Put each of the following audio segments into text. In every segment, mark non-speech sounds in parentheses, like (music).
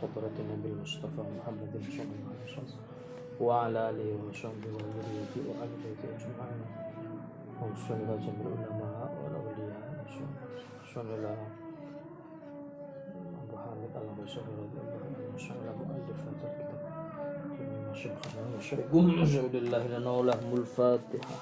حضرة النبي المصطفى محمد صلى الله عليه وسلم وعلى آله وصحبه وذريته وآل بيته أجمعين. وصلى الله جميع العلماء والأولياء وصلى الله أبو حامد الله بشر رضي الله عنه وصلى مؤلف هذا الكتاب؟ إنما شيخنا وشيخكم شهد الله لنا ولهم الفاتحة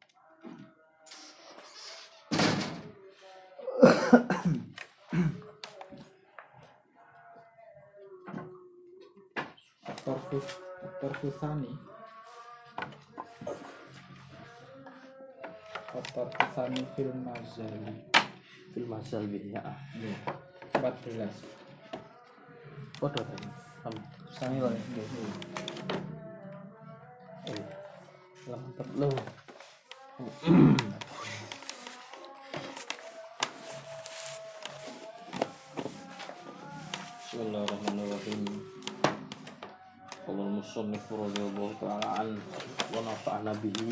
Torfus Torfusani. Torfusani film Mazali. Film asal ya. Ya. 14. Waduh, tadi. Sami wae nggih. Eh, Lambat lo. Nabi.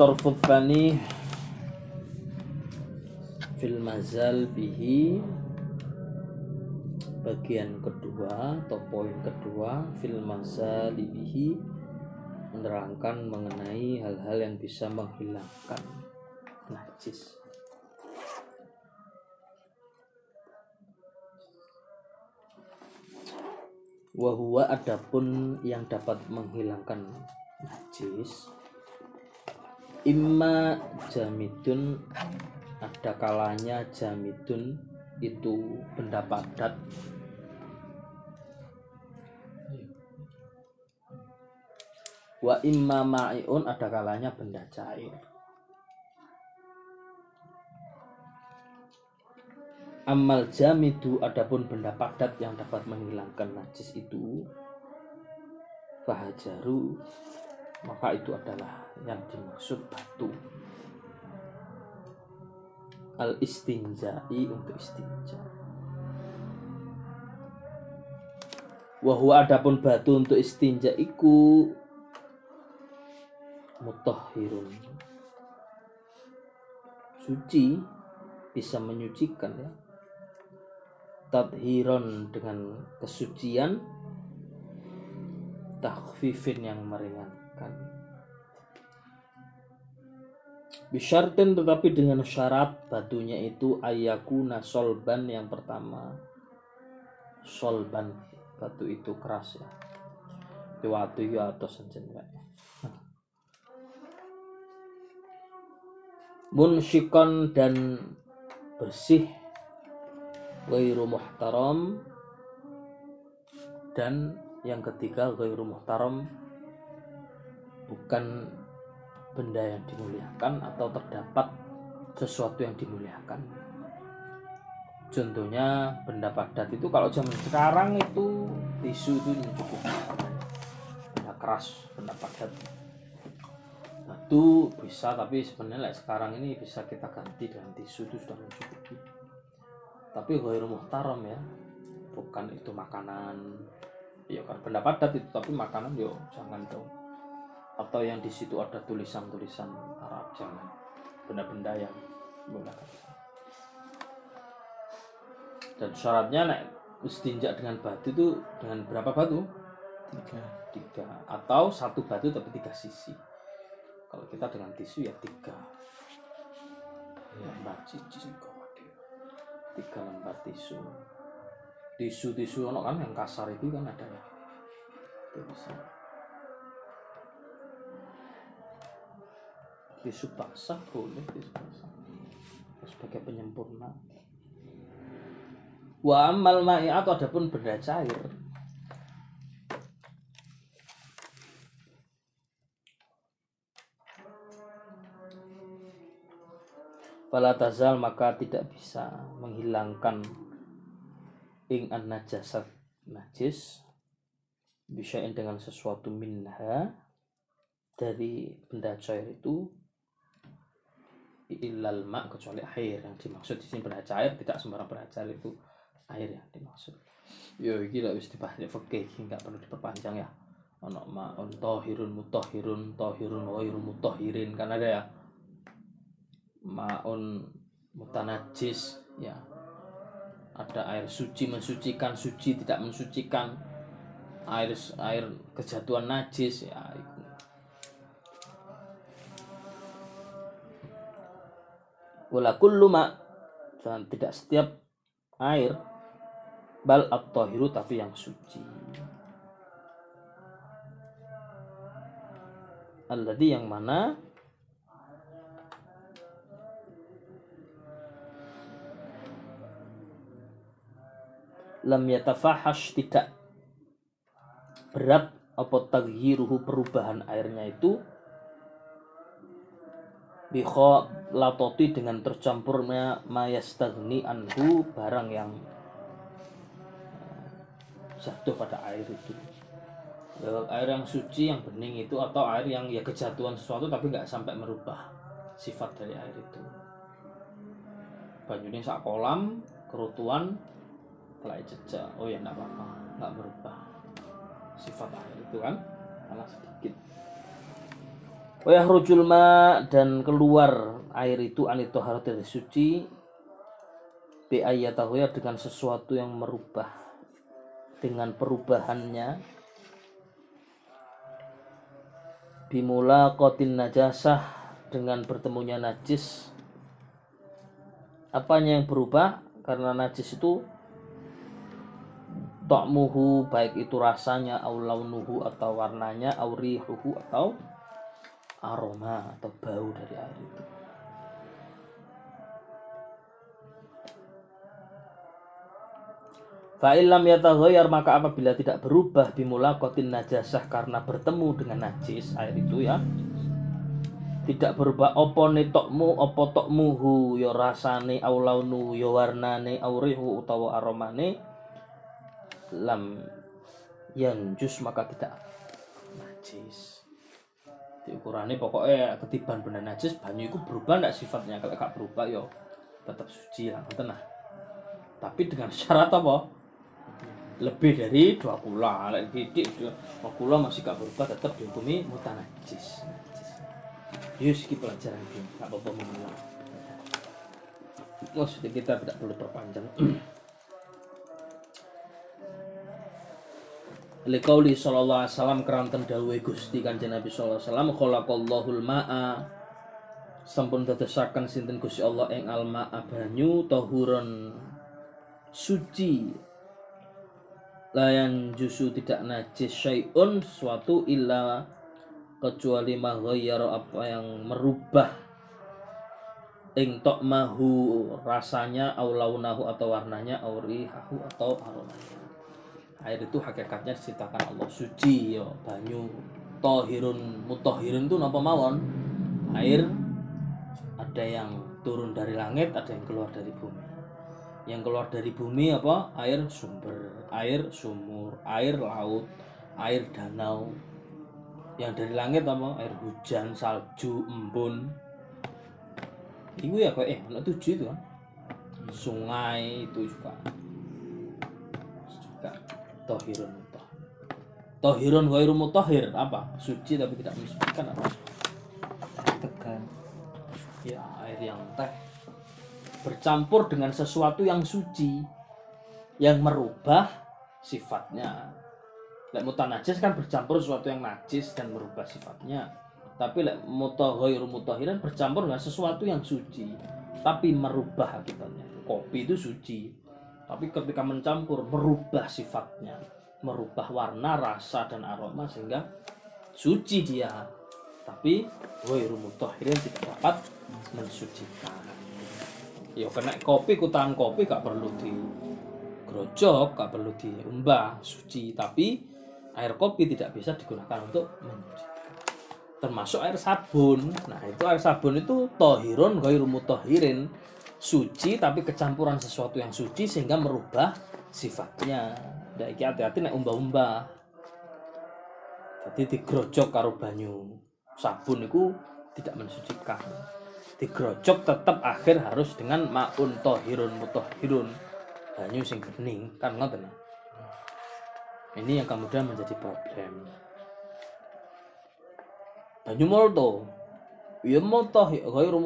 الطرف الثاني في المزال به bagian kedua atau poin kedua fil mazali bihi menerangkan mengenai hal-hal yang bisa menghilangkan najis Wahua adapun yang dapat menghilangkan najis Imma jamidun ada kalanya jamidun itu benda padat wa imma ma'iun ada kalanya benda cair. Amal jamidu adapun benda padat yang dapat menghilangkan najis itu fahajaru maka itu adalah yang dimaksud batu. Al istinjai untuk istinja. Wahwa adapun batu untuk istinja iku mutahhirun. Suci bisa menyucikan ya. Tadhiron dengan kesucian takhfifin yang meringankan Bisyartin tetapi dengan syarat batunya itu ayakuna solban yang pertama. Solban batu itu keras ya. Iwatu ya atau senjen Munsyikon dan bersih. Ghairu muhtaram. Dan yang ketiga Ghairu muhtaram Bukan benda yang dimuliakan atau terdapat sesuatu yang dimuliakan. Contohnya benda padat itu kalau zaman sekarang itu tisu itu cukup benda keras, benda padat. Batu bisa tapi sebenarnya like, sekarang ini bisa kita ganti dengan tisu itu sudah mencukupi tapi ghairu muhtaram ya bukan itu makanan ya kan benda padat itu tapi makanan yo jangan dong atau yang di situ ada tulisan-tulisan Arab jangan benda-benda yang menggunakan dan syaratnya nek istinja dengan batu itu dengan berapa batu? Tiga. Tiga. Atau satu batu tapi tiga sisi. Kalau kita dengan tisu ya tiga. Lembar cici tiga lembar tisu. Tisu tisu ono kan yang kasar itu kan ada ya itu bisa tisu basah boleh basah. Sebagai penyempurna. Wa amal ma'i atau adapun benda cair. Fala tazal maka tidak bisa menghilangkan ing an najasat najis bisa dengan sesuatu minha dari benda cair itu ilal ma kecuali air yang dimaksud. Di sini benda cair tidak sembarang benda cair itu air yang dimaksud. Yo iki lak wis dibahas fikih nggak perlu diperpanjang ya. Ono ma'un tahirun mutahhirun tahirun ghairu mutahhirin kan ada ya? Ma'un mutanajis ya. Ada air suci mensucikan suci tidak mensucikan. Air air kejatuhan najis ya wala dan tidak setiap air. Bal at-tahiru tapi yang suci. Alladhi yang mana? Lam yatafahash tidak berat apa taghyiruhu perubahan airnya itu bikho latoti dengan tercampurnya mayastagni anhu barang yang eh, jatuh pada air itu. Ya, air yang suci yang bening itu atau air yang ya kejatuhan sesuatu tapi nggak sampai merubah sifat dari air itu. Banyunya sak kolam kerutuan telah jejak. Oh ya enggak apa-apa. Enggak berubah sifat air itu kan? Malah sedikit Wayah rujul ma dan keluar air itu anito dari suci. Bi ayatahu ya dengan sesuatu yang merubah dengan perubahannya. Bimula kotin najasah dengan bertemunya najis. Apanya yang berubah? Karena najis itu ta'muhu baik itu rasanya au launuhu atau warnanya au rihuhu atau aroma atau bau dari air itu. Fa'ilam yataghayyar maka apabila tidak berubah bimulakotin najasah karena bertemu dengan najis air itu ya. Tidak berubah opo tokmu? Opo tokmuhu yo ya rasane au launu yo ya warnane au rihu utawa aromane. Lam yang jus maka tidak. Najis di ukurannya pokoknya ketiban benda najis banyu itu berubah ndak sifatnya. Kalau gak berubah yo ya tetap suci lah tenang tapi dengan (laughs) syarat apa? Lebih dari dua kula lek titik dua kula masih gak berubah tetap dihukumi mutanajis. Yus kita pelajaran ini gak apa-apa mengulang maksudnya kita tidak perlu perpanjang (clears throat) Likauli sallallahu alaihi wasallam keranten dawuhe Gusti Kanjeng Nabi sallallahu alaihi wasallam khalaqallahul ma'a. Sampun dadosaken sinten Gusti Allah ing al ma'a banyu tahuron suci. Layan jusu tidak najis syai'un suatu illa kecuali maghayyara apa yang merubah. Ing mahu rasanya au launahu atau warnanya au rihahu atau aromanya air itu hakikatnya diciptakan Allah. Suci yo banyu. Tohirun mutohirun itu napa mawon? Air. Ada yang turun dari langit ada yang keluar dari bumi. Yang keluar dari bumi apa? Air sumber air sumur air laut air danau. Yang dari langit apa? Air hujan salju embun. Itu ya kok eh tujuh itu kan? Sungai itu juga tohirun mutahhir. Tohirun ghairu mutahhir apa? Suci tapi tidak mensucikan apa? Tekan ya air yang teh. Bercampur dengan sesuatu yang suci yang merubah sifatnya. Lek mutanajis kan bercampur sesuatu yang najis dan merubah sifatnya. Tapi lek mutahhir mutahiran bercampur dengan sesuatu yang suci tapi merubah akibatnya. Kopi itu suci tapi ketika mencampur merubah sifatnya merubah warna rasa dan aroma sehingga suci dia. Tapi ghairu mutahhirin tidak dapat mensucikan. Ya kena kopi kutangan kopi gak perlu di grojok gak perlu diumbah suci. Tapi air kopi tidak bisa digunakan untuk mensucikan termasuk air sabun. Nah itu air sabun itu tohirun ghairu mutahhirin suci tapi kecampuran sesuatu yang suci sehingga merubah sifatnya. Ndak iki hati-hati nek umbah-umbah jadi digrojok karo banyu. Sabun itu tidak mensucikan. Digrojok tetap akhir harus dengan maun tohirun mutahhirun. Banyu sing bening kan ngoten? Ini yang kemudian menjadi problem. Banyu molto. Ya mutahhir ghairu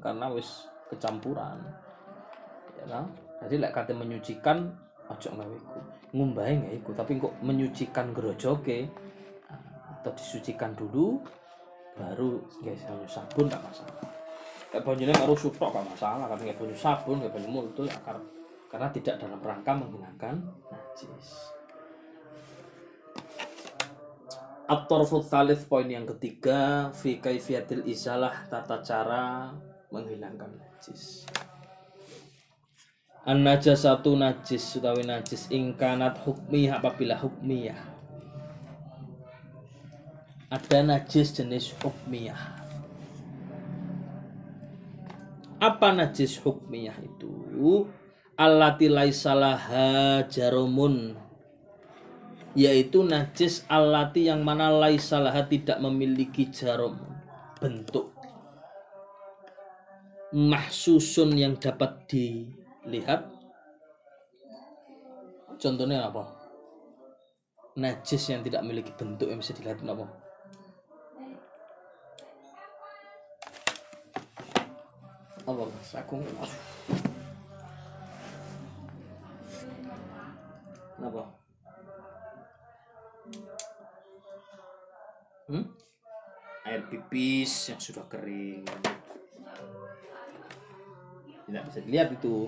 karena wis kecampuran. Ya kan? Jadi lek kate menyucikan ojo gawe iku. Ngumbahe nggak iku tapi kok menyucikan gerojoke atau disucikan dulu baru guys sabun gak masalah. Kayak banyunya karo suprok gak masalah. Karena kayak banyu sabun kayak banyu multo ya karena, tidak dalam rangka menghilangkan najis. At-tarfu thalith poin yang ketiga fi kaifiyatil izalah tata cara menghilangkan najis. An najasatu najis utawi najis ingkanat hukmiyah apabila hukmiyah. Ada najis jenis hukmiyah. Apa najis hukmiyah itu? Allati laisalaha jarumun yaitu najis alati yang mana laisalah tidak memiliki jarum bentuk mahsusun yang dapat dilihat. Contohnya apa? Najis yang tidak memiliki bentuk yang bisa dilihat apa? Apa apa Hmm? Air pipis yang sudah kering. Tidak bisa dilihat itu.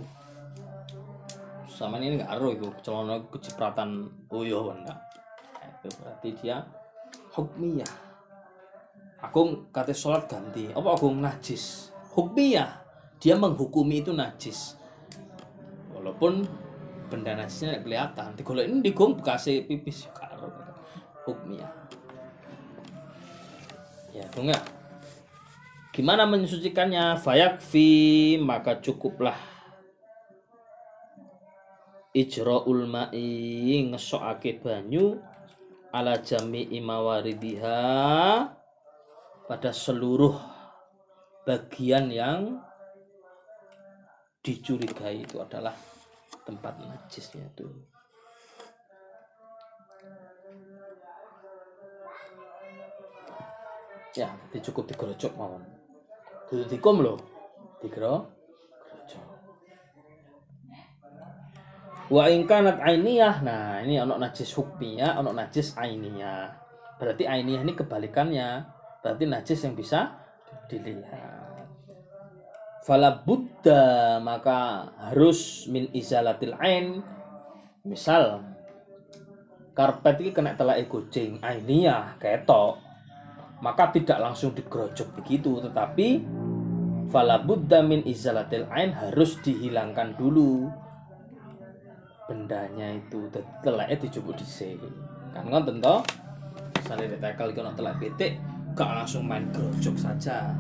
Sama ini nggak aruh itu celana kecipratan uyuh enggak. Itu berarti dia hukmiyah. Aku kata sholat ganti. Apa aku najis? Hukmiyah. Dia menghukumi itu najis. Walaupun benda najisnya kelihatan. Digolek ini digong bekasih pipis karo. Hukmiyah ya enggak gimana mensucikannya? Fayakfi maka cukuplah. Ijra'ul ma'i ngesokake banyu. Ala jami'i mawaridiha. Pada seluruh bagian yang dicurigai itu adalah tempat najisnya itu. Ya cukup digerocok mawon kudu dikom lho. Digero gerocok wa in kanat ainiyah. Nah ini ono najis hukmiyah ono najis ainiyah. Berarti ainiyah ini kebalikannya. Berarti najis yang bisa dilihat. Fala buddha maka harus min izalatil ain. Misal karpet ini kena telak kucing ainiyah ketok maka tidak langsung digerojok begitu. Tetapi falabudda min izalatil ain harus dihilangkan dulu. Bendanya itu teleknya dijupuk di kan ngonten toh misalnya ditekel iku telek betik gak langsung main gerojok saja.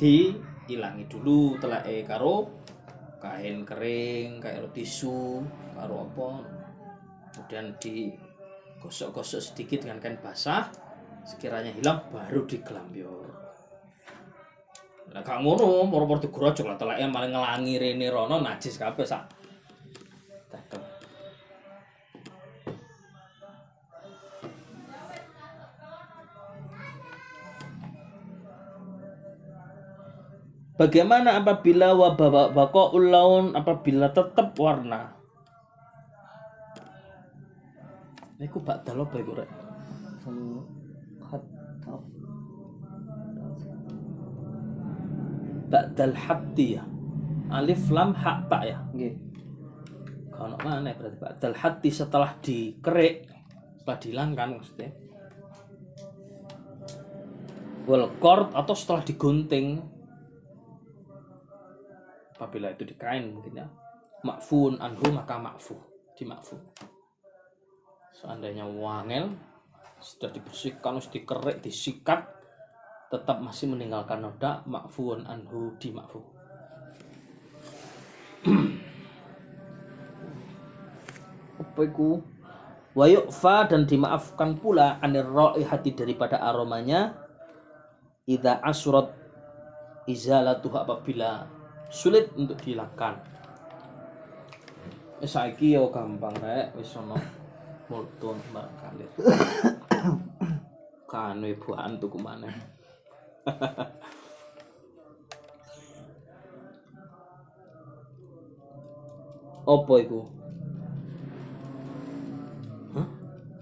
Dihilangi dulu telek karo kain kering kayak tisu karo apa. Kemudian digosok-gosok sedikit dengan kain basah sekiranya hilang baru digelambior lah gak ngono moro-moro digrojok lah teleke malah ngelangi rene rono najis kabeh sak Bagaimana apabila wabah baqaul laun apabila tetap warna? Iku bakdal apa iku rek? Selalu Ba'dal hatti ya. Alif lam ha ta ya. Nggih. Kalau mana berarti ba'dal hatti setelah dikerik, setelah dihilangkan maksudnya. Wal qord atau setelah digunting. Apabila itu di kain mungkin ya. Makfun anhu maka makfu, di makfu. Seandainya wangel sudah dibersihkan, harus dikerik, disikat, tetap masih meninggalkan noda makfuun anhu di makfu. (clears throat) apa iku? Wa yu'fa dan dimaafkan pula anir raihati daripada aromanya idza asrat izalatuhu apabila sulit untuk dihilangkan wis saiki yo gampang rek. Wis ono multun barangkali. (coughs) Kanu ibu antu ke mana (laughs) apa iku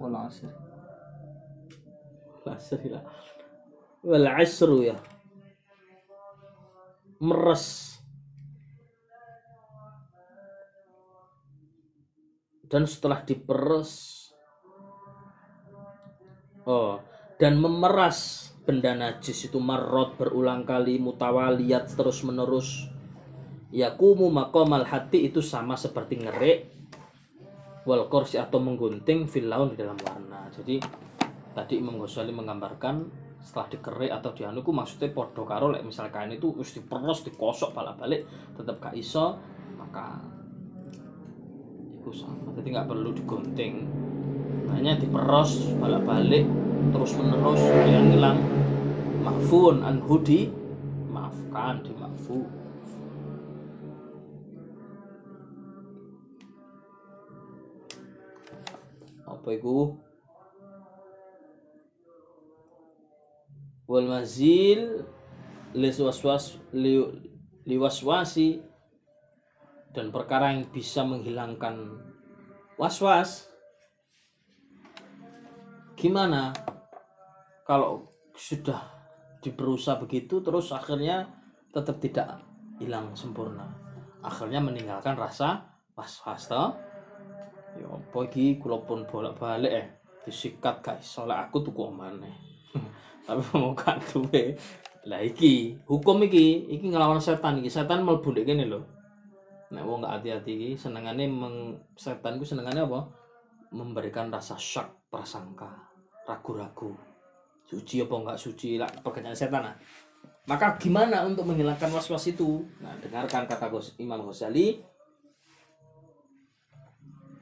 Wal asr. Lasri lah. Wal asru ya. Meres. Dan setelah diperes Oh, dan memeras benda najis itu marot berulang kali mutawaliyat terus menerus yakumu makomal hati itu sama seperti ngerik wal korsi atau menggunting fil laun di dalam warna. Jadi tadi Imam Ghazali menggambarkan setelah dikerik atau dianuku maksudnya podo karo lek misal kain itu mesti diperes dikosok balik-balik tetap gak iso maka itu sama. Jadi nggak perlu digunting. Hanya diperos balik-balik terus menerus yang hilang. Makfun anhudi maafkan di makfu apa itu? Wal mazil liswaswas li, liwaswasi dan perkara yang bisa menghilangkan waswas. Gimana kalau sudah diberusaha begitu terus akhirnya tetap tidak hilang sempurna. Akhirnya meninggalkan rasa was-was ya apa iki? Kula pun bolak-balik eh. Disikat guys soalnya aku tuh kok maneh. (laughs) Tapi mau duwe. Lah iki hukum iki iki ngelawan setan iki. Setan mlebu ndek kene lho. Nek wong gak hati-hati iki senengane meng setan ku senengane apa? Memberikan rasa syak prasangka ragu-ragu suci apa enggak suci lah pekerjaan setan lah. Maka gimana untuk menghilangkan was-was itu? Nah dengarkan kata Imam Ghazali.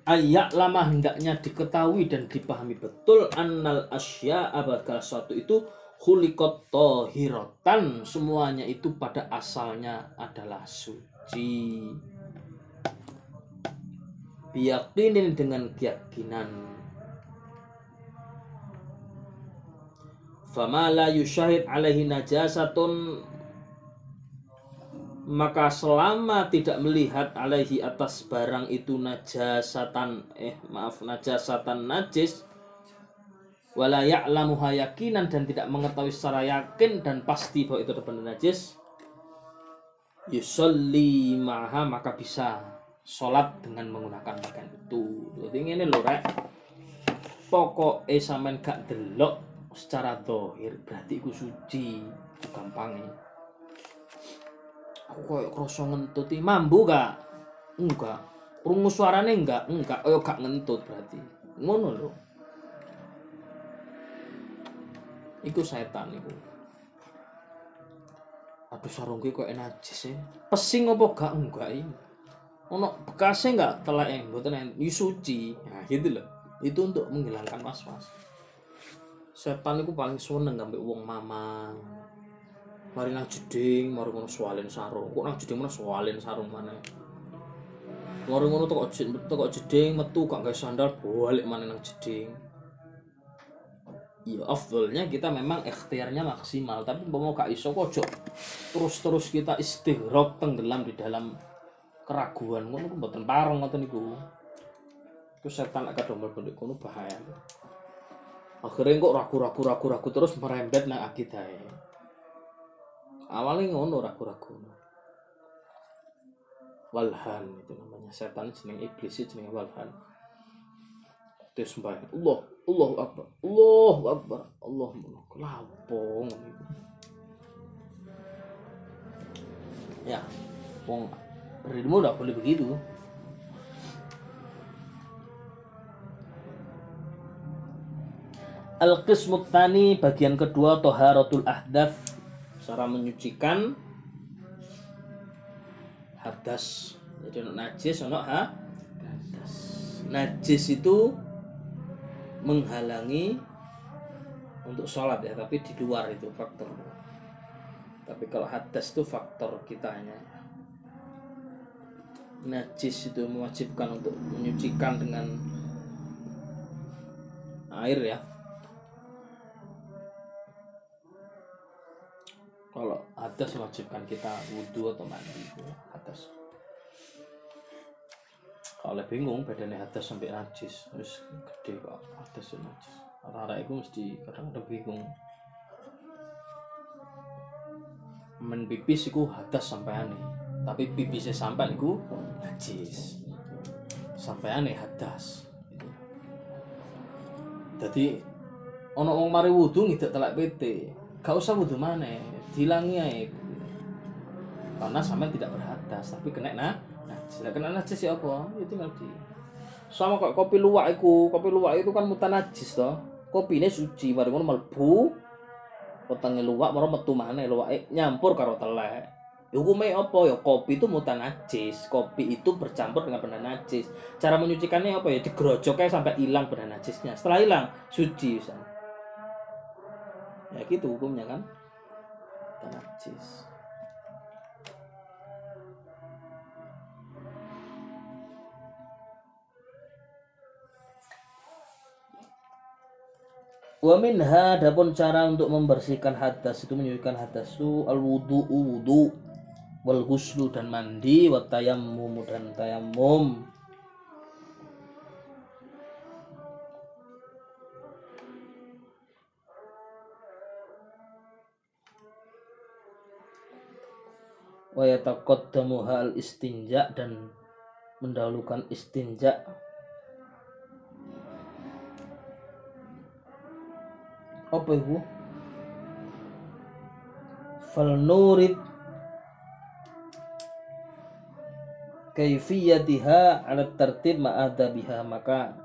Ayak lama hendaknya diketahui dan dipahami betul annal asya bakal suatu itu khuliqat tohirotan semuanya itu pada asalnya adalah suci. Biyakinin dengan keyakinan fama la yusyahid alaihi najasatun. Maka selama tidak melihat alaihi atas barang itu najasatan eh maaf najasatan najis wala ya'lamuha dan tidak mengetahui secara yakin dan pasti bahwa itu benda najis yusolli ma'ha maka bisa sholat dengan menggunakan pakaian itu. Jadi ini loh rek. Pokoknya sampean gak delok secara dohir berarti iku suci gampangnya. Aku kayak kroso ngentut mambu gak? Enggak. Rungu suarane enggak enggak. Oh gak ngentut berarti. Ngono lho. Iku setan iku. Aduh sarungku kok najis ya pesing apa gak? Enggak ini ono bekasnya enggak? Telek mboten suci. Nah gitu loh itu untuk menghilangkan was-was setan iku paling seneng ngambek wong mamang. Mari nang jeding mari ngono swalin sarung. Kok nang jeding mana swalin sarung mana mari ngono teko jeding teko jeding metu gak gawe sandal balik mana nang jeding. Ya afdolnya kita memang ikhtiarnya maksimal tapi mau gak iso kok terus-terus kita istighraq tenggelam di dalam keraguan. Ngono ku mboten pareng ngoten niku. Iku setan agak domel bendik kono bahaya akhirnya kok ragu-ragu ragu-ragu terus merembet nang akidah awalnya ngono ragu-ragu. Walhan itu namanya. Setan jeneng iblis itu jeneng walhan. Terus sembahyang Allah Allah akbar Allah akbar. Allah lapo ngono iku ya wong berilmu udah boleh begitu Al-qismu tani bagian kedua toharatul ahdaf. Cara menyucikan. Hadas. Jadi najis ono ha? Najis itu menghalangi untuk sholat ya tapi di luar itu faktor. Tapi kalau hadas itu faktor kitanya. Najis itu mewajibkan untuk menyucikan dengan air ya kalau hadas mewajibkan kita wudhu atau mandi hadas kalau bingung badannya hadas sampai najis. Terus gede kok hadas dan najis. Orang-orang itu mesti kadang-kadang bingung. Men pipis itu hadas sampai aneh. Tapi pipisnya sampai itu najis. Sampai aneh hadas jadi ono wong mari wudhu ngidak telak PT gak usah wudhu mana dilangi aja karena sampai tidak berhadas tapi kena nah kena najis ya apa? Ya tinggal di sama kok kopi luwak itu kopi luwak itu kan mutan najis toh. Kopi ini suci mari ngono melbu wetenge luwak maro metu maneh. Luwake nyampur karo telek. Hukumnya apa? Ya kopi itu mutan najis kopi itu bercampur dengan benda najis. Cara menyucikannya apa ya? Digerojoknya sampai hilang benda najisnya. Setelah hilang suci misalnya ya gitu hukumnya kan. Mutan najis Wa minha adapun cara untuk membersihkan hadas itu menyucikan hadas itu al wudu wudu wal ghuslu dan mandi wa tayammum dan tayammum wa yataqaddamu hal istinja dan mendahulukan istinja. Apa itu fal nurid kaifiyatiha ala tertib ma'adabiha maka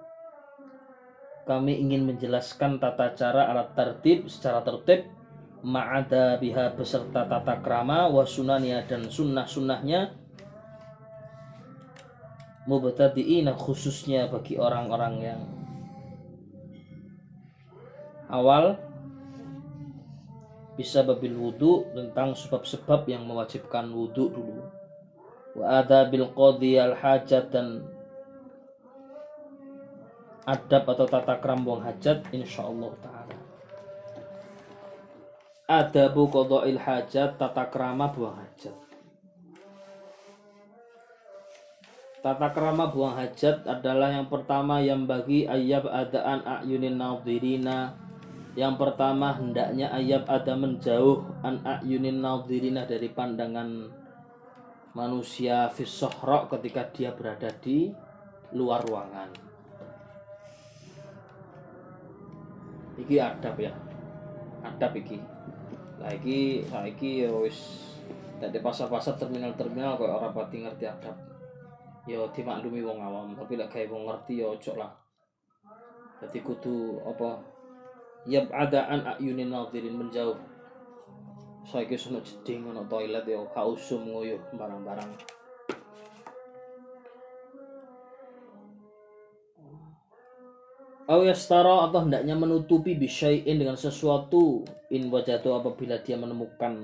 kami ingin menjelaskan tata cara alat tertib secara tertib ma'adabiha beserta tata krama wa sunania dan sunnah-sunnahnya. Mubtadi'ina khususnya bagi orang-orang yang awal. Bisa babil wudhu tentang sebab-sebab yang mewajibkan wudhu dulu. Wa adabil qadi al hajat dan adab atau tata kram buang hajat insyaallah taala adabu qada'il hajat tata krama buang hajat Tata krama buang hajat adalah yang pertama yang bagi ayab adaan ayunin nadhirina yang pertama hendaknya ayab ada menjauh an ayunin nadhirina dari pandangan manusia fisohrok ketika dia berada di luar ruangan. Iki adab ya. Adab iki. Lah iki saiki ya wis dadi pasar-pasar terminal-terminal kok ora pati ngerti adab. Ya dimaklumi wong awam, tapi lek gawe wong ngerti ya ojo lah. Jadi kudu apa yab'ada an ayunin nadhirin menjauh saiki sono jeding ono toilet ya gak usum nguyuh barang-barang Aw yastara atau hendaknya menutupi bisyai'in dengan sesuatu in wajatu apabila dia menemukan.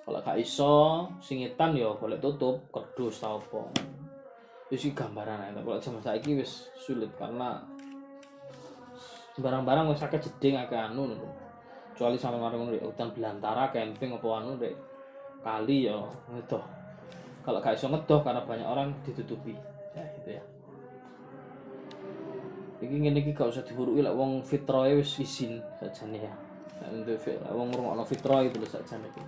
Kalau gak iso singitan ya boleh tutup kerdus tau apa. Itu sih gambaran aja kalau zaman saiki wis sulit karena barang-barang wis akeh jeding akeh anu kecuali kemarin di hutan belantara camping apa anu dek kali ya ngedoh kalau gak iso ngedoh karena banyak orang ditutupi. Ya gitu ya. Iki ngene iki gak usah diburuki lek wong fitrahe wis izin sajane ya. Nek untuk wong ngrungokno fitrah itu lho sajane iki.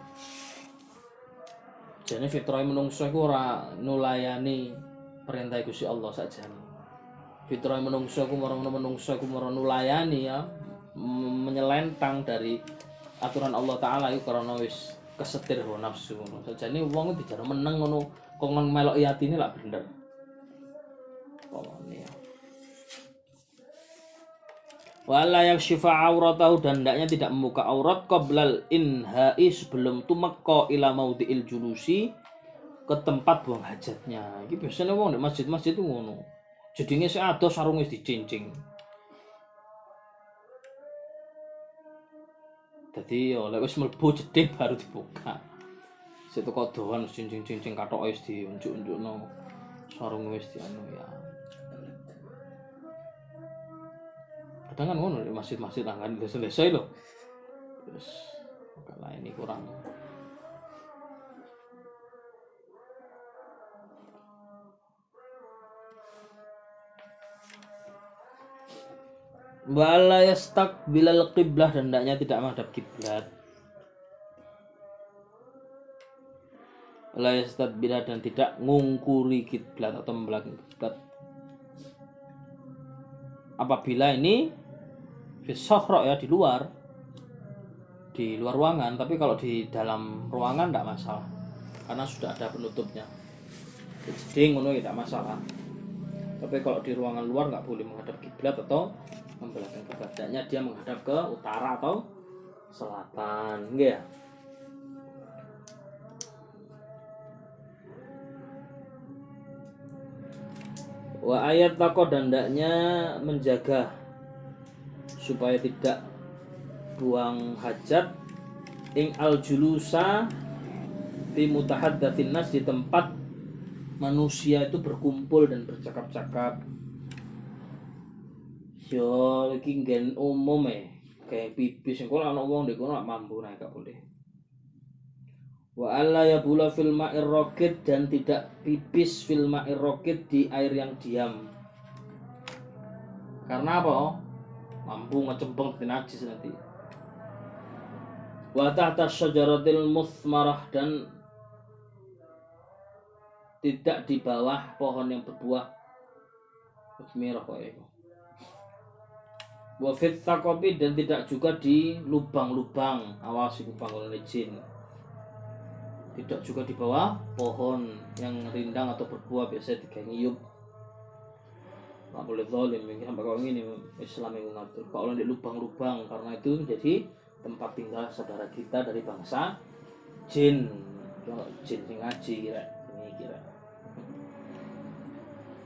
Jane fitrahe menungso iku ora nulayani perintah Gusti Allah sajane fitrahe menungso iku marang menungso iku marang nulayani ya menyelentang dari aturan Allah taala iku karena wis kesetir hawa nafsu ngono. Sajane wong iku dijare meneng ngono kok melok atine lak bener. Pokoknya. Ya wala yakshifa auratahu dan hendaknya tidak membuka aurat qoblal inhai sebelum tumekko ila maudhi'il julusi ke tempat buang hajatnya. Iki biasanya wong di masjid-masjid itu ngono. Jedinge sik ado sarung wis dicincing Dadi ya lek wis mlebu jeding baru dibuka. Sik teko doan wis cincing-cincing katoke wis diunjuk-unjukno. Sarung wis dianu ya. Kadang kan ngono masjid-masjid langgan desa-desa lho. Terus kalau ini kurang wala yastaqbilal qiblah dan hendaknya tidak menghadap kiblat. Wala yastaqbilah dan tidak ngungkuri kiblat atau membelakangi kiblat. Apabila ini fisohro ya di luar di luar ruangan tapi kalau di dalam ruangan tidak masalah karena sudah ada penutupnya. Jadi ngono ya tidak masalah. Tapi kalau di ruangan luar nggak boleh menghadap kiblat atau kiblat Hendaknya dia menghadap ke utara atau selatan. Enggak ya? Wa ayat tako dan hendaknya menjaga supaya tidak buang hajat. Ing al julusa fi mutahaddatsin nas di tempat manusia itu berkumpul dan bercakap-cakap yo iki nggen umum e. Kayak pipis engko ana wong ndek kono mampu nek gak boleh. Wa alla yabula fil ma'ir raqid dan tidak pipis fil ma'ir raqid di air yang diam. Karena apa? Mampu ngecempeng najis nanti. Wa tahta syajaratil muthmarah dan tidak di bawah pohon yang berbuah. Muthmirah kok ya itu wa fit taqabi dan tidak juga di lubang-lubang. Awas lubang oleh jin tidak juga di bawah pohon yang rindang atau berbuah biasa diganyiyup nggak boleh zalim ini sampai kalau ini Islam yang mengatur. Kalau di lubang-lubang karena itu menjadi tempat tinggal saudara kita dari bangsa jin. Kalau jin ngaji kira ini kira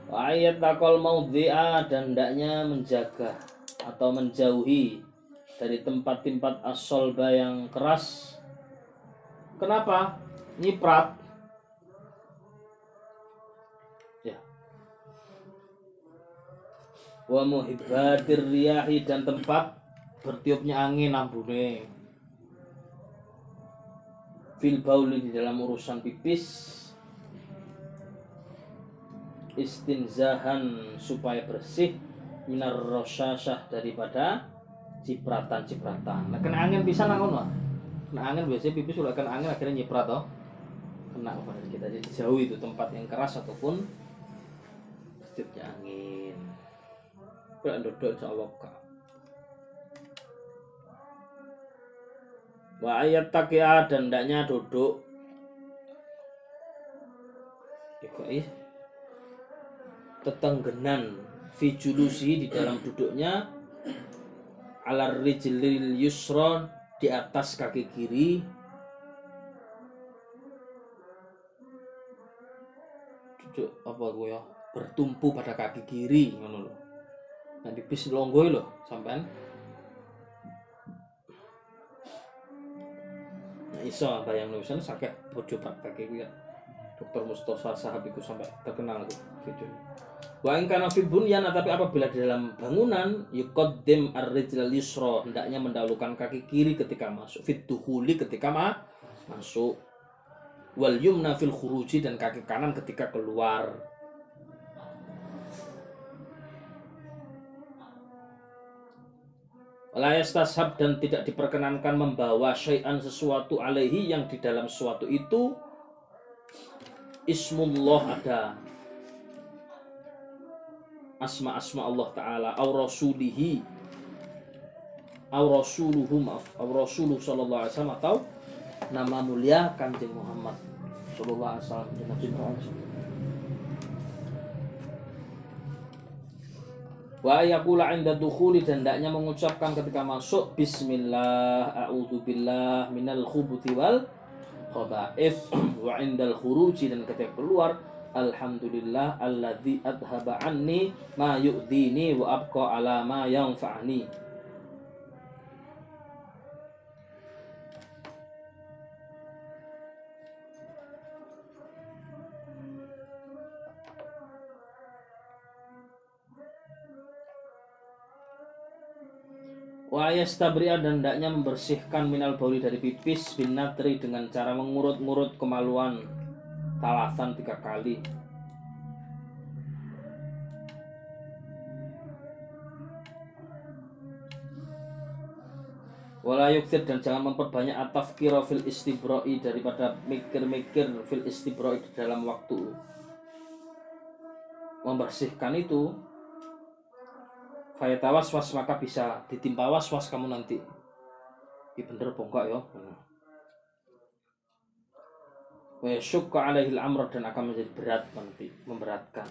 ayat takol maudhi'a dan hendaknya menjaga atau menjauhi dari tempat-tempat asolba yang keras. Kenapa? Nyiprat. Ya. Wa muhibbatir riyahi dan tempat bertiupnya angin ambune. Fil bauli di dalam urusan pipis. Istinzahan supaya bersih minar rosyasah daripada cipratan-cipratan. Nah, kena angin bisa nang ngono. Kena angin biasanya pipis udah kena angin akhirnya nyiprat toh. Kena kepada kita jadi jauh itu tempat yang keras ataupun setiapnya angin. Dodok insya Allah kak wa ayat takia dan hendaknya duduk. Kok iya tetenggenan fi julusi di dalam duduknya alar rijlil yusra di atas kaki kiri. Cuk apa gue ya? Bertumpu pada kaki kiri ngono lho. Nah di bis longgo lho sampean. Nah iso bayang nulisan sakit bojo kaki ya Dokter Mustafa sahabiku sampai terkenal tuh videonya. Wa fil bunyan tapi apabila di dalam bangunan yuqaddim ar-rijlal yusra hendaknya mendahulukan kaki kiri ketika masuk fit dukhuli ketika ma masuk wal yumna fil khuruji dan kaki kanan ketika keluar. Layas tashab dan tidak diperkenankan membawa syai'an sesuatu alaihi yang di dalam sesuatu itu ismullah ada. Asma-asma Allah Ta'ala. Au rasulihi. Au rasuluhu maaf au rasuluh sallallahu alaihi wasallam atau nama mulia kanjeng Muhammad sallallahu alaihi wasallam dan Nabi Muhammad. Wa yaqula inda dukhuli dan hendaknya mengucapkan ketika masuk bismillah a'udzubillah minal khubuthi wal khaba'ith wa indal khuruji dan ketika keluar alhamdulillah alladzi adhaba anni ma yu'dini wa abqa ala ma yanfa'ni Wa yastabri'a dan hendaknya membersihkan minal bauli dari pipis bin natri dengan cara mengurut-ngurut kemaluan talasan tiga kali. Wala yuktir dan jangan memperbanyak atafkira fil istibro'i daripada mikir-mikir fil istibro'i dalam waktu membersihkan itu Fayata was-was maka bisa ditimpa was-was kamu nanti. Ini bener apa enggak ya? Wa syukka alaihi amr dan akan menjadi berat nanti, memberatkan.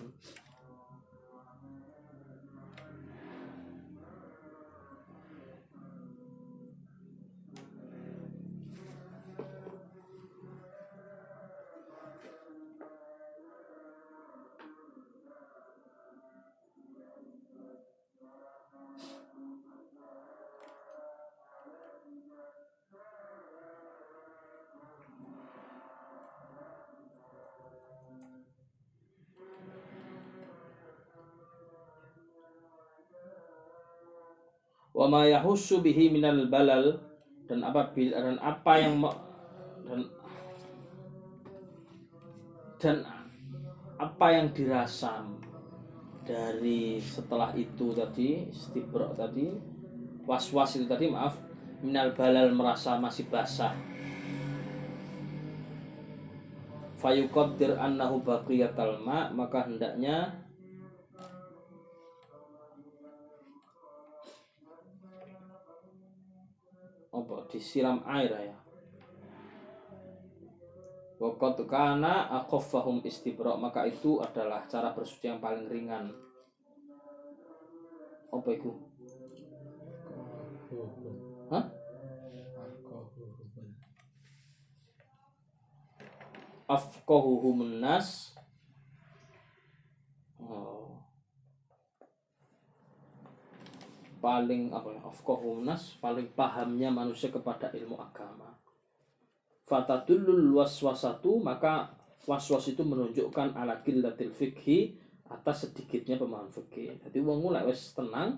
Ma yahussu bihi minal balal dan apa dan apa yang dan dan apa yang dirasa dari setelah itu tadi istibro tadi was-was itu tadi maaf minal balal merasa masih basah. Fayuqaddir annahu baqiyatal ma maka hendaknya apa disiram air ya Waktu kana akhafahum istibra maka itu adalah cara bersuci yang paling ringan. Apa itu? Hah? Afqahuhum nas oh. Paling apa ya afqahuhum nas paling pahamnya manusia kepada ilmu agama fatadulul waswasatu maka waswas itu menunjukkan ala qillatil fikhi atas sedikitnya pemahaman fikih. Jadi wong mulai wis tenang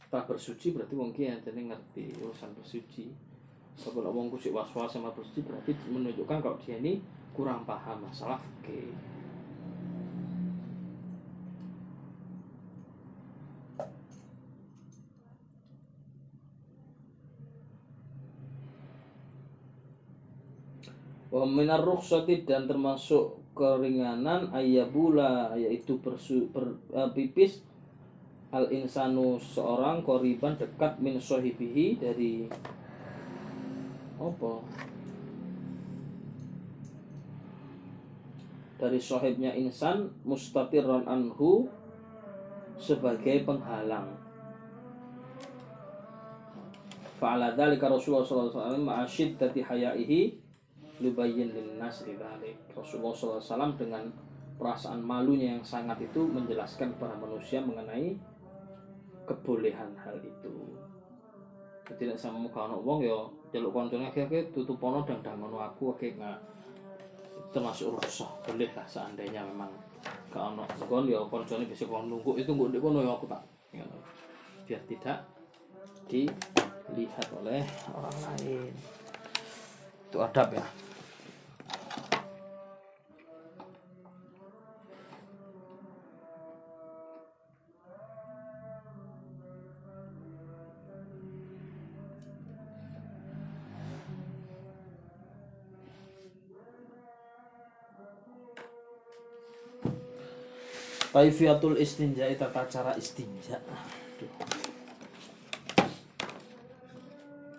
setelah bersuci berarti wong ki jadi ngerti urusan bersuci. Kalau wong kusik was-was sama bersuci berarti menunjukkan kalau dia ini kurang paham masalah fikih. Wa rukhsati dan termasuk keringanan ayabula yaitu bersu, ber, uh, pipis. Al insanu seorang koriban dekat min sohibihi dari apa? Dari sohibnya insan mustatirron anhu sebagai penghalang. Fa'ala dzalika Rasulullah sallallahu alaihi wasallam ma'asyiddati hayaihi lubayyin linnas dzalik Rasulullah SAW dengan perasaan malunya yang sangat itu menjelaskan para manusia mengenai kebolehan hal itu. Tidak sama muka anak wong ya jaluk koncone akhirnya tutup pono dan dangono aku akhirnya nggak. Termasuk rusak boleh lah seandainya memang gak ono kon ya koncone bisa kon nunggu itu nggak kono ya aku tak biar tidak dilihat oleh orang lain. Itu adab ya Kaifiatul istinja tata cara istinja.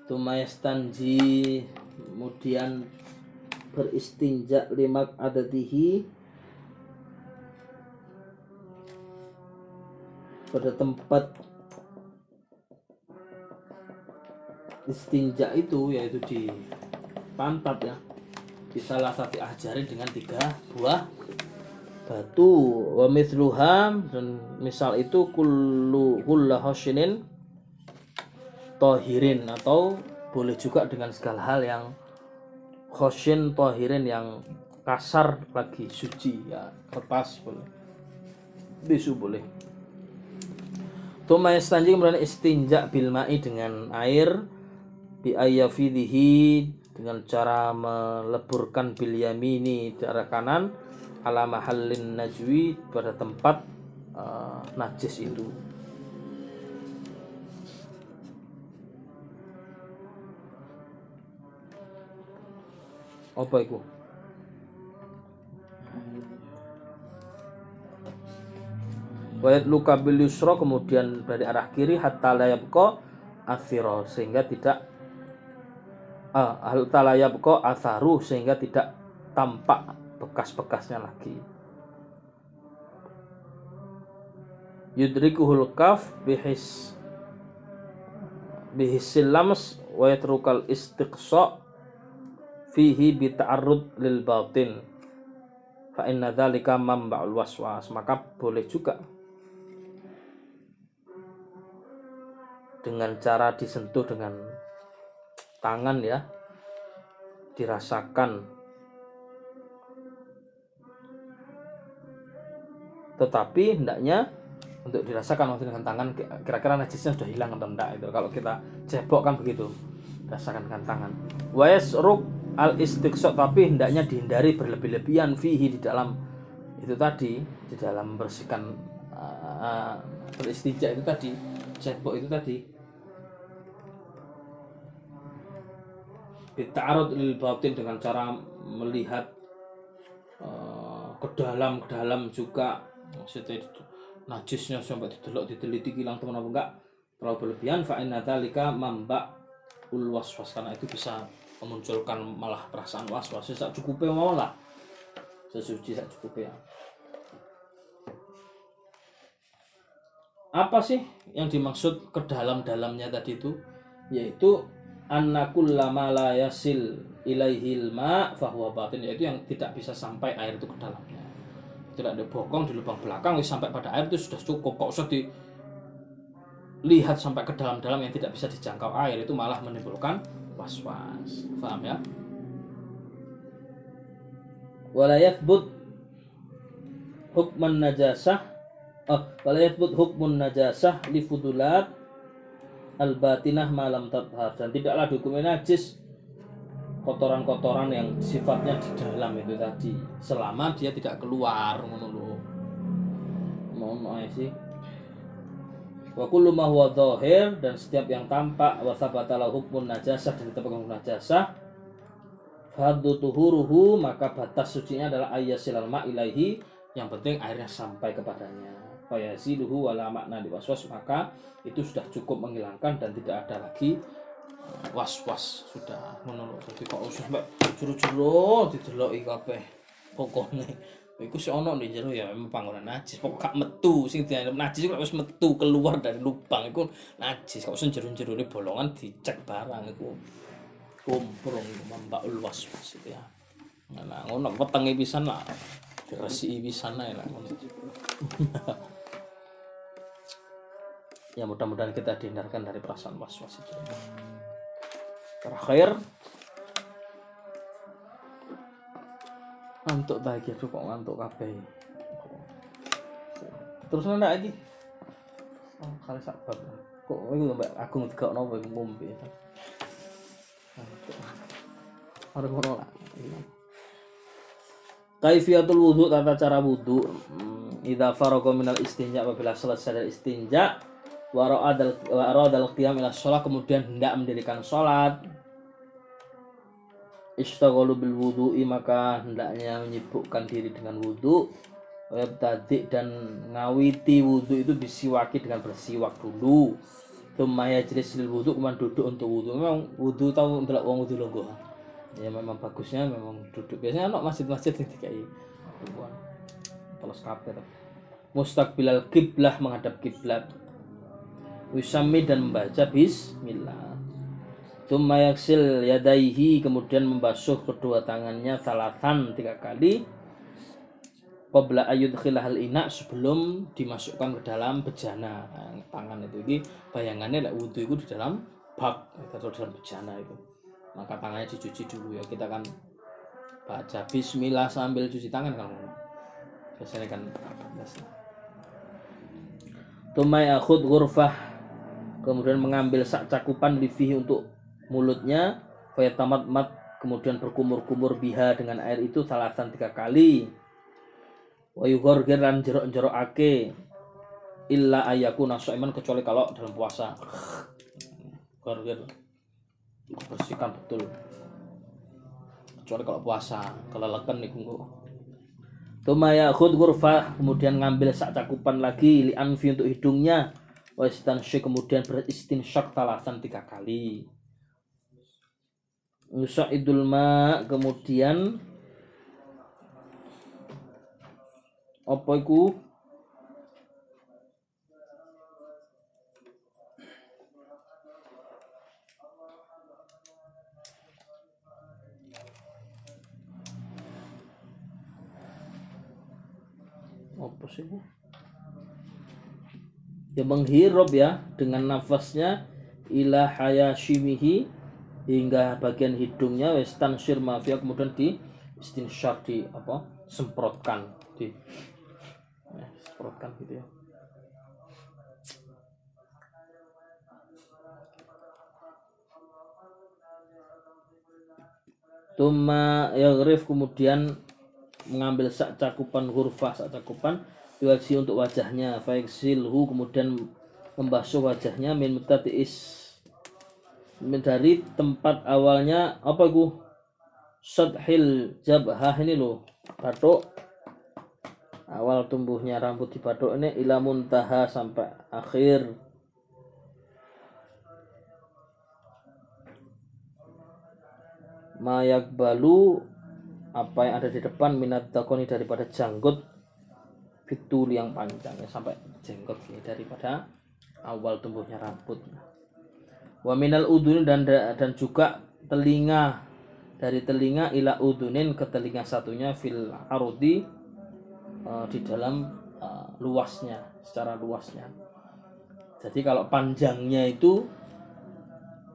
Tumayastanji kemudian beristinja limak adatihi pada tempat istinja itu yaitu di pantat ya di salah satu ajarin dengan tiga buah batu wa mithluha dan misal itu kullu kullu hashinin tohirin atau boleh juga dengan segala hal yang khoshin tohirin yang kasar lagi suci ya kertas boleh. Bisu boleh. Tuma yastanji kemudian istinja bilma'i dengan air bi ayyafidihi dengan cara meleburkan bil yamini di arah kanan ala mahallin najwi pada tempat uh, najis itu. Apa itu? Wayat luka bil kemudian dari arah kiri hatta layabqa athiro sehingga tidak ah, hatta layabqa atharu sehingga tidak tampak bekas-bekasnya lagi. Yudrikuhul kaf bihis bihisil lams wa yatrukal istiqsa fihi bita'arrud lil batin fa inna dzalika mamba'ul waswas maka boleh juga dengan cara disentuh dengan tangan ya dirasakan tetapi hendaknya untuk dirasakan waktu dengan tangan kira-kira najisnya sudah hilang atau enggak itu kalau kita cebok kan begitu rasakan dengan tangan. Wayas ruk al istiqsok tapi hendaknya dihindari berlebih-lebihan fihi di dalam itu tadi di dalam bersihkan uh, beristijah itu tadi cebok itu tadi. Bita'arud lil batin dengan cara melihat uh, ke dalam ke dalam juga maksudnya najisnya sampai didelok diteliti hilang teman apa enggak? Terlalu berlebihan. Fa inna dzalika mamba ul waswas karena itu bisa memunculkan malah perasaan was-was. Sak cukupnya mau lah. Sesuci sak cukupnya apa sih yang dimaksud ke dalam-dalamnya tadi itu? Yaitu annakul lama la yasil ilaihil ma fahuwa batin. Yaitu yang tidak bisa sampai air itu ke dalamnya tidak ada bokong di lubang belakang sampai pada air itu sudah cukup. Kok usah dilihat sampai ke dalam-dalam yang tidak bisa dijangkau air itu malah menimbulkan was-was. Paham ya? Walayat but hukman najasah oh, walayat but hukmun najasah li fudulat al batinah malam tathar dan tidaklah hukumnya najis kotoran-kotoran yang sifatnya di dalam itu tadi. Selama dia tidak keluar ngono lho. Mohon sih. Wa kullu ma huwa dhahir dan setiap yang tampak wa sabata hukmun najasah dan hukum najasah. Faddu tuhuruhu maka batas sucinya adalah ayyasilal ma ilaihi yang penting airnya sampai kepadanya. Fayaziduhu wala makna diwaswas maka itu sudah cukup menghilangkan dan tidak ada lagi was-was sudah ngono lho. Dadi kok usah mbak jero-jero dideloki kabeh pokoknya. Iku sih ono di jero ya memang panggonan najis. Pokok gak metu sing dianggap najis kok wis metu keluar dari lubang iku najis. Kok usah jero-jero bolongan dicek barang iku. Kumprung mambaul was-was itu ya. Nah ngono wetenge pisan lah. Diresi pisan ae lah (laughs) ya mudah-mudahan kita dihindarkan dari perasaan was-was itu terakhir. Ngantuk bahagia tuh kok ngantuk kabeh. Terus nanda lagi? Oh kali sabab kok itu mbak agung nopo yang ngombe. Ngono lah. Kaifiatul wudhu tata cara wudhu hmm, Idza faraga minal istinja apabila selesai dari istinja wa aradal qiyam ila sholat kemudian hendak mendirikan sholat. Istaghalu bil wudu'i maka hendaknya menyibukkan diri dengan wudhu tadi dan ngawiti wudhu itu disiwaki dengan bersiwak dulu. Tumaya jenis wudhu kemudian duduk untuk wudhu memang wudhu tahu untuk uang wudhu longgo ya memang bagusnya memang duduk. Biasanya anak masjid-masjid yang dikai. Terus kabeh mustaqbilal kiblah menghadap kiblat wisami dan membaca bismillah. Tumma yaksil yadaihi kemudian membasuh kedua tangannya salatan tiga kali. Qabla ayud khilahal ina sebelum dimasukkan ke dalam bejana. Nah, tangan itu ini bayangannya lah wudhu itu di dalam bak atau dalam bejana itu. Maka tangannya dicuci dulu ya. Kita kan baca bismillah sambil cuci tangan kalau biasanya kan biasa. Tumai akhud ghurfah kemudian mengambil sak cakupan lifihi untuk mulutnya tamat mat kemudian berkumur-kumur biha dengan air itu salasan tiga kali. Wa yughorgir dan jerok-jerok ake illa ayaku nasu'iman kecuali kalau dalam puasa. Gorgir bersihkan betul. Kecuali kalau puasa kelelekan nih kunggu. Tumaya khud gurfa kemudian ngambil sak cakupan lagi li anfi untuk hidungnya wa istansy kemudian beristinsyak talasan tiga kali. Idul ma kemudian apa iku? Apa sih bu ya menghirup ya dengan nafasnya ila hayashimihi hingga bagian hidungnya wes tansir mafia kemudian di istinsyar di apa semprotkan di ya, semprotkan gitu ya. Tuma yagrif kemudian mengambil sak cakupan hurfa sak cakupan diwaksi untuk wajahnya. Faiksilhu kemudian membasuh wajahnya min mutatiis dari tempat awalnya apa gu? Sadhil jabhah ini loh batuk. Awal tumbuhnya rambut di batuk ini ila muntaha sampai akhir. Mayak balu apa yang ada di depan minat takoni daripada janggut fitul yang panjang ya, sampai jenggot ini daripada awal tumbuhnya rambut. Wa minal udun dan dan juga telinga. Dari telinga ila udunin ke telinga satunya fil arudi uh, di dalam uh, luasnya secara luasnya. Jadi kalau panjangnya itu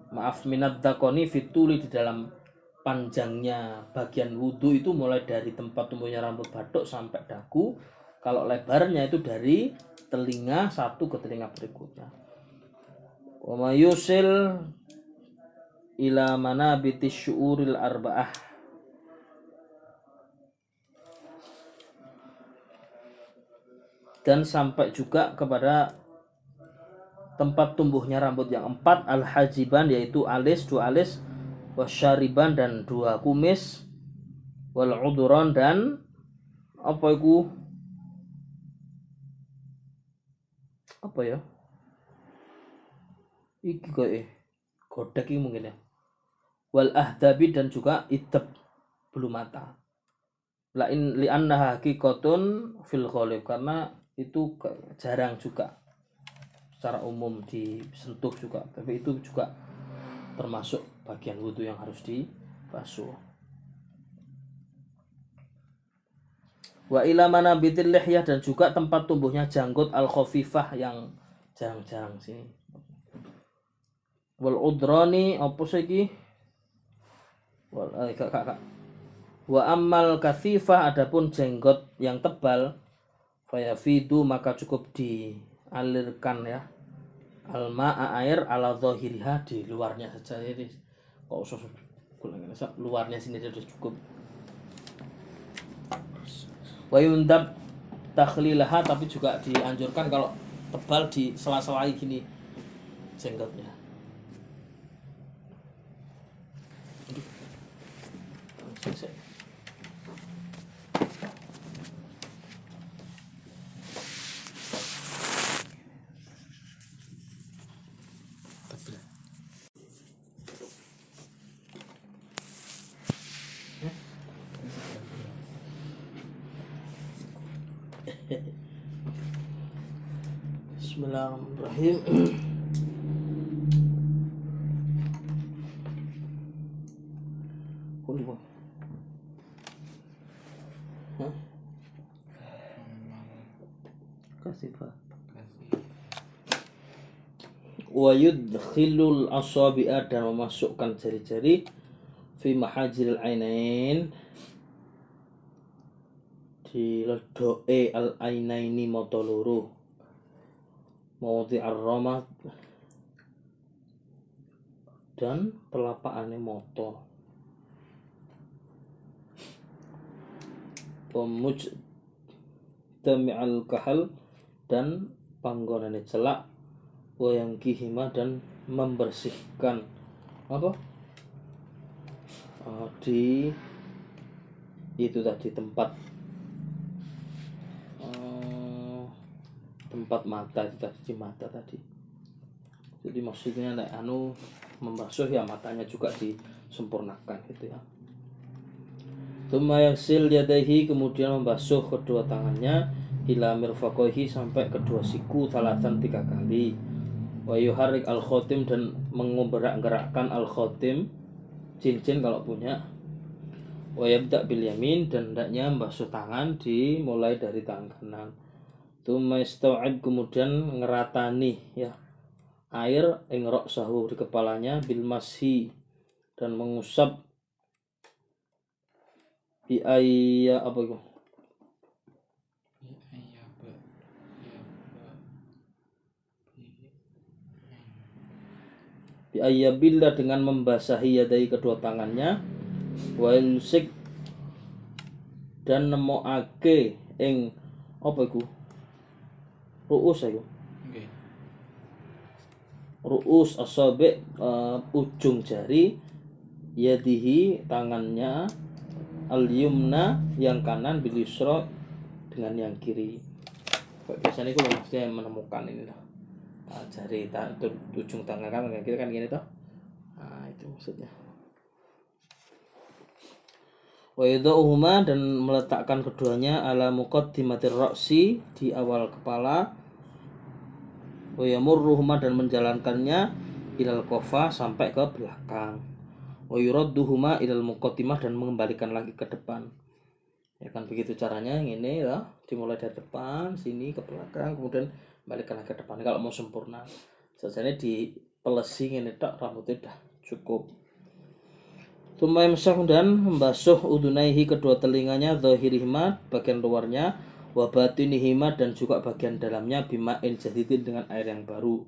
maaf minat dakoni fituli di dalam panjangnya. Bagian wudhu itu mulai dari tempat tumbuhnya rambut batuk sampai dagu kalau lebarnya itu dari telinga satu ke telinga berikutnya. Wa yusil ila manabiti syu'uril arba'ah. Dan sampai juga kepada tempat tumbuhnya rambut yang empat al hajiban yaitu alis dua alis wasyariban dan dua kumis wal uduron dan apa itu apa ya? Iki kok godek ini mungkin ya. Wal ahdabi dan juga iteb bulu mata. Lain li anna hakikatun fil ghalib. Karena itu jarang juga. Secara umum disentuh juga. Tapi itu juga termasuk bagian wudhu yang harus dibasuh wa ila manabitil lihyah dan juga tempat tumbuhnya janggut al khafifah yang jarang-jarang sini wal udrani apa sih wal eh, kak, kak, kak. wa ammal kathifah adapun jenggot yang tebal fayafidu maka cukup dialirkan ya. Alma air ala zahiriha di luarnya saja jadi kok usah luarnya sini sudah cukup wa yundab takhlilaha tapi juga dianjurkan kalau tebal di sela-sela gini jenggotnya Aduh. Selesai. Bismillahirrahmanirrahim. Kulwa. Hah? Kasifah. Wa yudkhilul asabi'a dan memasukkan jari-jari fi mahajiril ainain. Di ledoke al ainaini mata loro. Mawdi ar-ramat dan telapakane moto pemuj al kahal dan panggonane celak wayang kihima dan membersihkan apa? Uh, di itu tadi tempat. Uh, tempat mata itu tadi di mata tadi. Jadi maksudnya nek anu membasuh ya matanya juga disempurnakan gitu ya. Tuma yaksil yadaihi kemudian membasuh kedua tangannya ila mirfaqaihi sampai kedua siku talatan tiga kali. Wa yuharrik al khotim dan menggerak-gerakkan al khotim cincin kalau punya. Wa yabda bil yamin dan hendaknya membasuh tangan dimulai dari tangan kanan. Tuma kemudian ngeratani ya air engrok sahu di kepalanya bil mashi dan mengusap bi apa itu bi ayya billah dengan membasahi yadai kedua tangannya. Wa yusik dan nemokake ing apa iku? Ruus iku. Nggih. ruus asabi uh, ujung jari yadihi tangannya. Al yumna yang kanan bil yusra dengan yang kiri. Biasanya aku saya menemukan ini loh Ah, jari ta, ujung tangan kanan yang kiri kan gini toh? Nah itu maksudnya. Wa yadauhuma dan meletakkan keduanya ala muqaddimatir ra'si di awal kepala. Wa yamurruhuma dan menjalankannya ilal kofa sampai ke belakang. Wa yuradduhuma ilal muqaddimah dan mengembalikan lagi ke depan. Ya kan begitu caranya yang ini ya dimulai dari depan sini ke belakang kemudian balikan lagi ke depan kalau mau sempurna saja di pelesing ini tak rambutnya udah cukup Tumma yamsah dan membasuh udunaihi kedua telinganya zahirihima bagian luarnya wa batinihima dan juga bagian dalamnya bima'in jadidin dengan air yang baru.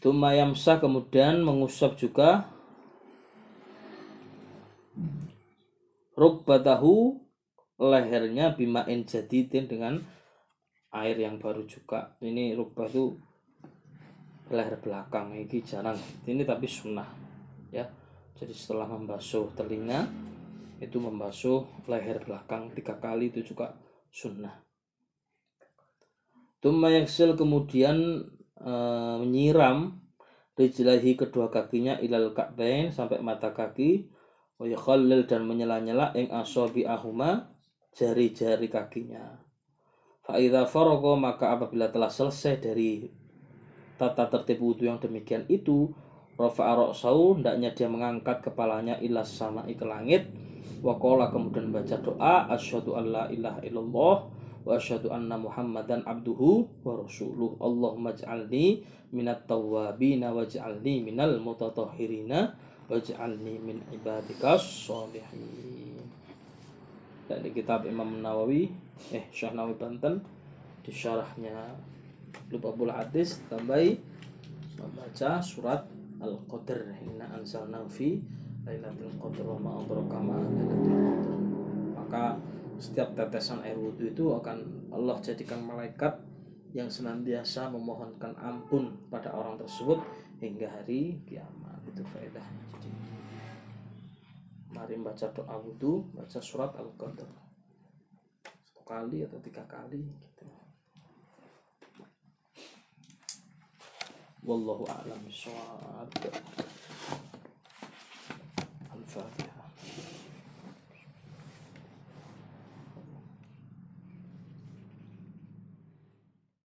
Tumma yamsah kemudian mengusap juga rukbatahu lehernya bima'in jadidin dengan air yang baru juga. Ini rukbah itu leher belakang ini jarang. Ini tapi sunnah ya. Jadi setelah membasuh telinga itu membasuh leher belakang tiga kali itu juga sunnah. Tumma yaksil kemudian e, menyiram rijlahi kedua kakinya ilal ka'bain sampai mata kaki wa dan menyela-nyela ing asobi ahuma jari-jari kakinya. Fa'idha faroko maka apabila telah selesai dari tata tertib wudhu yang demikian itu Rafa'a ra'sahu hendaknya dia mengangkat kepalanya ilas sama ke langit. Wakola kemudian baca doa asyhadu alla ilaha illallah wa asyhadu anna muhammadan abduhu wa rasuluh. Allahumma ij'alni minat tawwabina waj'alni minal mutatahhirina waj'alni min ibadikas sholihin dari kitab Imam Nawawi eh Syekh Nawawi Banten di syarahnya Lubabul Hadis tambahi. Membaca surat Al-Qadr. Inna anzalnahu fi lailatul qadr wa ma adraka ma maka setiap tetesan air wudhu itu akan Allah jadikan malaikat yang senantiasa memohonkan ampun pada orang tersebut hingga hari kiamat. Itu jadi mari baca doa wudhu baca surat al-qadr kali atau tiga kali gitu. Wallahu a'lam bishawab. Al-fatihah